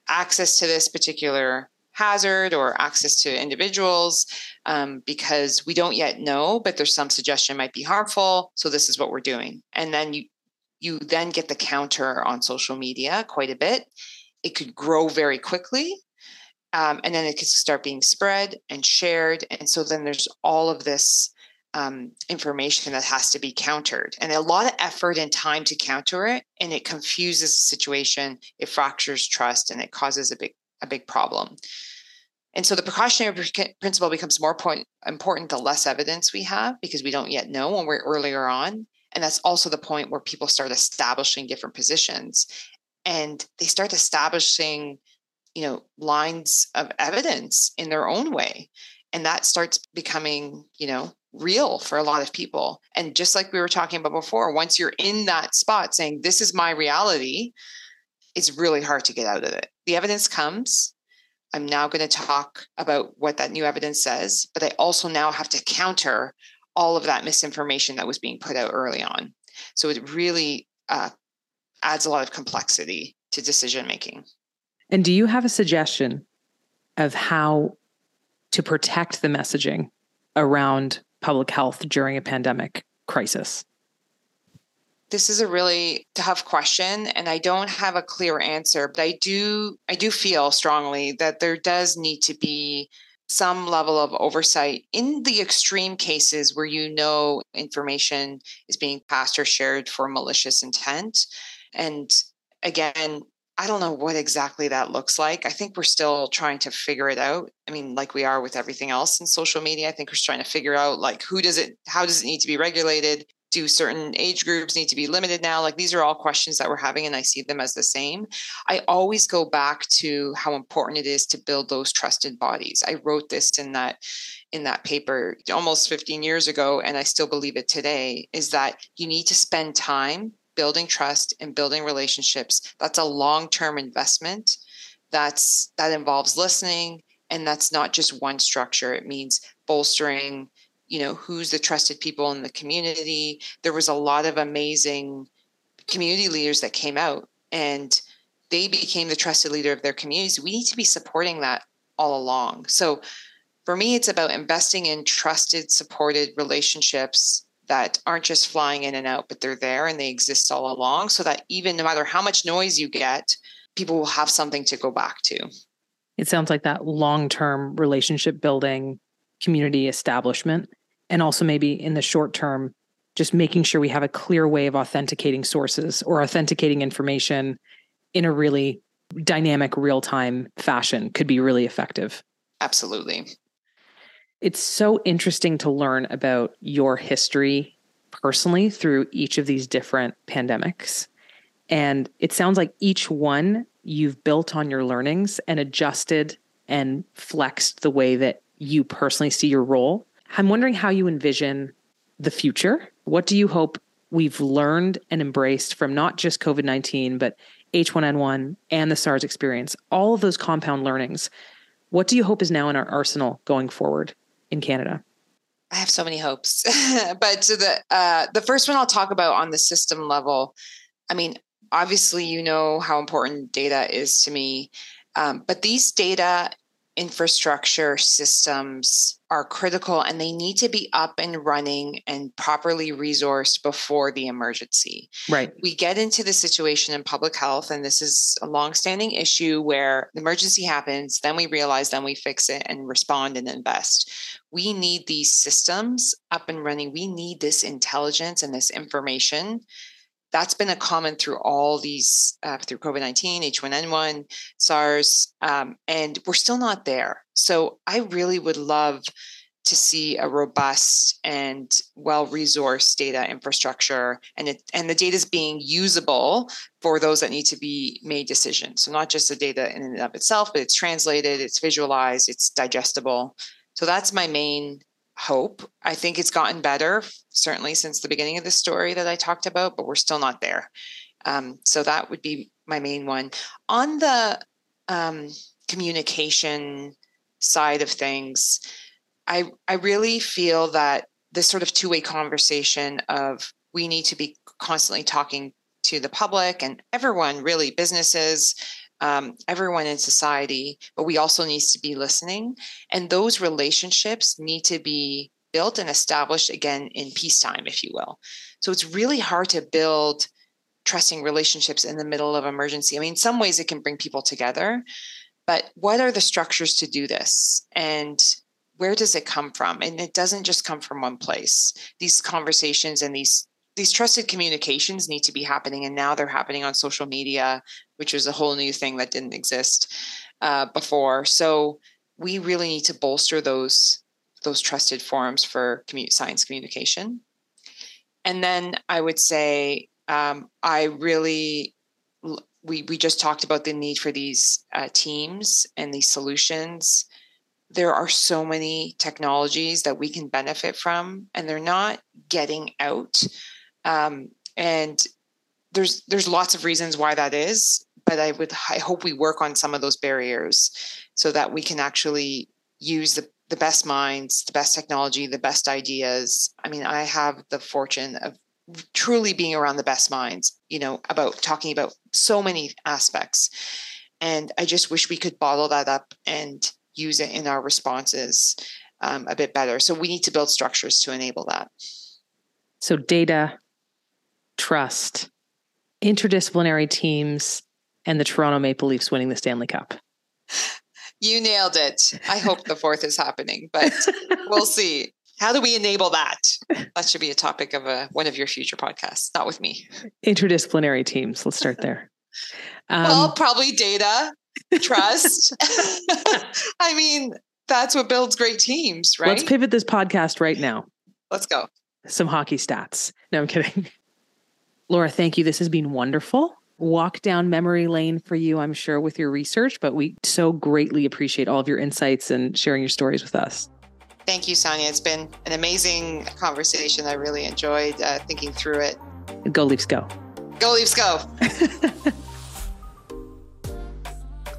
access to this particular hazard or access to individuals um, because we don't yet know, but there's some suggestion might be harmful. So this is what we're doing. And then you you then get the counter on social media quite a bit. It could grow very quickly. Um, and then it could start being spread and shared. And so then there's all of this um, information that has to be countered and a lot of effort and time to counter it. And it confuses the situation, it fractures trust, and it causes a big a big problem. And so the precautionary principle becomes more point, important the less evidence we have because we don't yet know when we're earlier on. And that's also the point where people start establishing different positions and they start establishing, you know, lines of evidence in their own way. And that starts becoming, you know, real for a lot of people. And just like we were talking about before, once you're in that spot saying, this is my reality, it's really hard to get out of it. The evidence comes. I'm now going to talk about what that new evidence says, but I also now have to counter all of that misinformation that was being put out early on. So it really uh, adds a lot of complexity to decision making. And do you have a suggestion of how to protect the messaging around public health during a pandemic crisis? this is a really tough question and i don't have a clear answer but i do i do feel strongly that there does need to be some level of oversight in the extreme cases where you know information is being passed or shared for malicious intent and again I don't know what exactly that looks like. I think we're still trying to figure it out. I mean, like we are with everything else in social media, I think we're trying to figure out like who does it, how does it need to be regulated? do certain age groups need to be limited now like these are all questions that we're having and i see them as the same i always go back to how important it is to build those trusted bodies i wrote this in that in that paper almost 15 years ago and i still believe it today is that you need to spend time building trust and building relationships that's a long-term investment. That's that involves listening and that's not just one structure. It means bolstering you know who's the trusted people in the community. There was a lot of amazing community leaders that came out and they became the trusted leader of their communities. We need to be supporting that all along. So for me it's about investing in trusted supported relationships that aren't just flying in and out but they're there and they exist all along so that even no matter how much noise you get people will have something to go back to. It sounds like that long-term relationship building community establishment and also maybe in the short term just making sure we have a clear way of authenticating sources or authenticating information in a really dynamic real-time fashion could be really effective. Absolutely it's so interesting to learn about your history personally through each of these different pandemics And it sounds like each one you've built on your learnings and adjusted and flexed the way that you personally see your role. I'm wondering how you envision the future. What do you hope we've learned and embraced from not just COVID 19, but H1N1 and the SARS experience, all of those compound learnings? What do you hope is now in our arsenal going forward in Canada? I have so many hopes, but the uh, the first one I'll talk about on the system level. I mean, obviously, you know how important data is to me, um, but these data infrastructure systems are critical and they need to be up and running and properly resourced before the emergency. Right. We get into the situation in public health, and this is a longstanding issue where the emergency happens, then we realize, then we fix it and respond and invest. We need these systems up and running. We need this intelligence and this information that's been a common through all these uh, through covid-19 h1n1 sars um, and we're still not there. So i really would love to see a robust and well resourced data infrastructure and it and the data is being usable for those that need to be made decisions. So not just the data in and of itself but it's translated it's visualized it's digestible. So that's my main hope. I think it's gotten better, certainly since the beginning of the story that I talked about, but we're still not there. Um, so that would be my main one. On the um, communication side of things, I I really feel that this sort of two way conversation of we need to be constantly talking to the public and everyone, really businesses, um, everyone in society, but we also needs to be listening. And those relationships need to be built and established again in peacetime, if you will. So it's really hard to build trusting relationships in the middle of emergency. I mean, in some ways it can bring people together, but what are the structures to do this? And where does it come from? And it doesn't just come from one place. These conversations and these these trusted communications need to be happening and now they're happening on social media which was a whole new thing that didn't exist uh, before. So we really need to bolster those those trusted forums for science communication. And then i would say um, i really we, we just talked about the need for these uh, teams and these solutions. There are so many technologies that we can benefit from and they're not getting out. Um, and there's there's lots of reasons why that is but i would i hope we work on some of those barriers so that we can actually use the the best minds the best technology the best ideas. I mean i have the fortune of truly being around the best minds you know about talking about so many aspects. And i just wish we could bottle that up and use it in our responses um, a bit better. So we need to build structures to enable that. So data trust, interdisciplinary teams, and the Toronto Maple Leafs winning the Stanley Cup. You nailed it. I hope the fourth is happening, but we'll see. How do we enable that? That should be a topic of a, one of your future podcasts, not with me. Interdisciplinary teams. Let's start there. Um, well, probably data, trust. I mean, that's what builds great teams, right? Let's pivot this podcast right now. Let's go. Some hockey stats. No, I'm kidding. Laura, thank you. This has been wonderful. Walk down memory lane for you, I'm sure, with your research, but we so greatly appreciate all of your insights and sharing your stories with us. Thank you, Sonia. It's been an amazing conversation. I really enjoyed uh, thinking through it. Go Leafs, go. Go Leafs, go.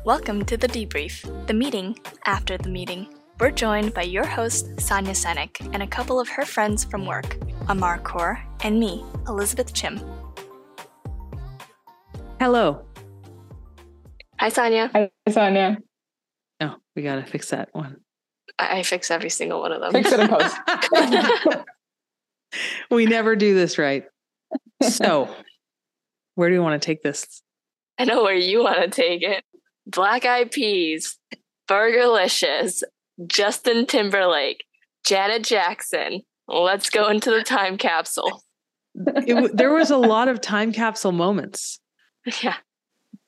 Welcome to the debrief, the meeting after the meeting. We're joined by your host, Sonia Sennik, and a couple of her friends from work, Amar Kaur and me, Elizabeth Chim. Hello. Hi, Sonia. Hi, Sonia. Oh, we got to fix that one. I, I fix every single one of them. Fix it in post. we never do this right. So, where do you want to take this? I know where you want to take it. Black Eyed Peas, Fergalicious, Justin Timberlake, Janet Jackson. Let's go into the time capsule. It, there was a lot of time capsule moments. Yeah.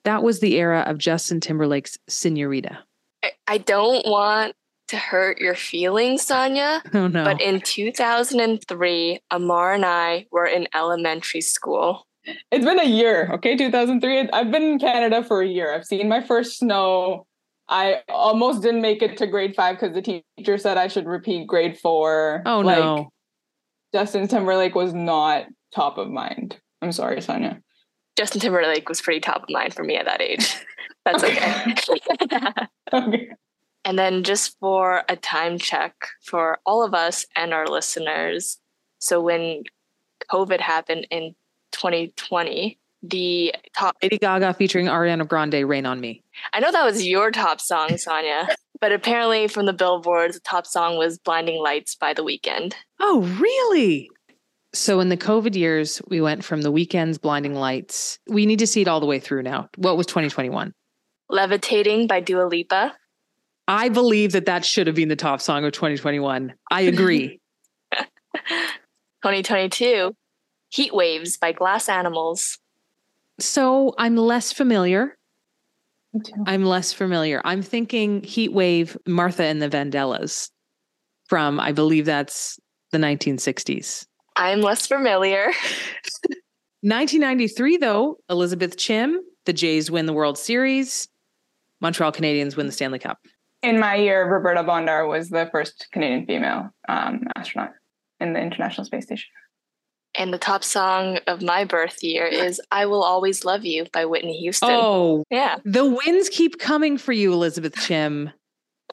That was the era of Justin Timberlake's Senorita. I, I don't want to hurt your feelings, Sonia. Oh, no. But in 2003, Amar and I were in elementary school. it's been a year, okay? 2003. I've been in Canada for a year. I've seen my first snow. I almost didn't make it to grade five because the teacher said I should repeat grade four. Oh like, no. Justin Timberlake was not top of mind. I'm sorry, Sonia. Justin Timberlake was pretty top of mind for me at that age. That's okay. Okay. and then just for a time check for all of us and our listeners. So when COVID happened in 2020, the top Lady Gaga featuring Ariana Grande, Rain on Me. I know that was your top song, Sonia, but apparently from the billboards, the top song was Blinding Lights by The Weeknd. Oh, really? So in the COVID years, we went from the Weeknd's, blinding lights. We need to see it all the way through now. What was 2021? Levitating by Dua Lipa. I believe that that should have been the top song of 2021. I agree. 2022, Heat Waves by Glass Animals. so I'm less familiar. I'm less familiar. I'm thinking Heat Wave, Martha and the Vandellas from, I believe that's the 1960s. I'm less familiar. 1993, though, Elizabeth Chim, the Jays win the World Series. Montreal Canadiens win the Stanley Cup. In my year, Roberta Bondar was the first Canadian female um, astronaut in the International Space Station. And the top song of my birth year is I Will Always Love You by Whitney Houston. Oh, Yeah. the wins keep coming for you, Elizabeth Chim.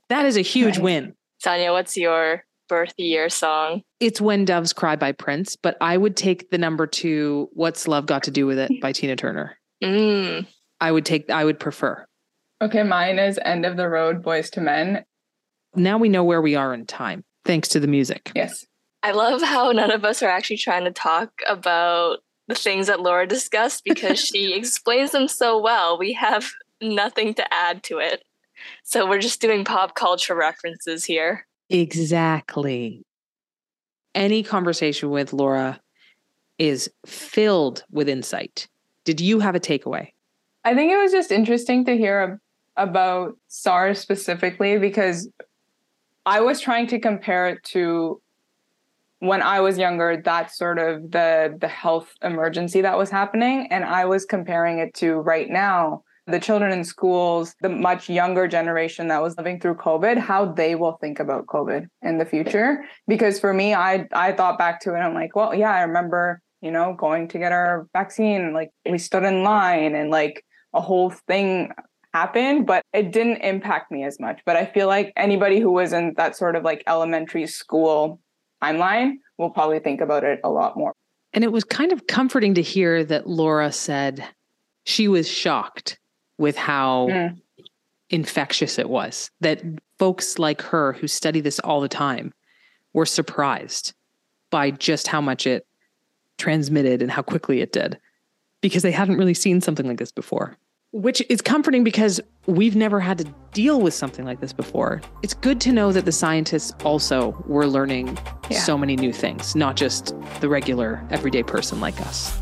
That is a huge Nice. win. Sonia, what's your birth year song? It's When Doves Cry by Prince, but I would take the number two, What's Love Got to Do with It by Tina Turner. Mm. I would take, I would prefer. Okay, mine is End of the Road, Boyz II Men. Now we know where we are in time, thanks to the music. Yes. I love how none of us are actually trying to talk about the things that Laura discussed because she explains them so well. We have nothing to add to it. So we're just doing pop culture references here. Exactly. Any conversation with Laura is filled with insight. Did you have a takeaway? I think it was just interesting to hear about SARS specifically because I was trying to compare it to when I was younger, that's sort of the the health emergency that was happening and I was comparing it to right now the children in schools, the much younger generation that was living through COVID, how they will think about COVID in the future. Because for me, I I thought back to it, I'm like, well, yeah, I remember, you know, going to get our vaccine, like we stood in line and like a whole thing happened, but it didn't impact me as much. But I feel like anybody who was in that sort of like elementary school timeline will probably think about it a lot more. And it was kind of comforting to hear that Laura said she was shocked with how Mm. infectious it was, that folks like her who study this all the time were surprised by just how much it transmitted and how quickly it did because they hadn't really seen something like this before. Which is comforting because we've never had to deal with something like this before. It's good to know that the scientists also were learning Yeah. so many new things, not just the regular everyday person like us.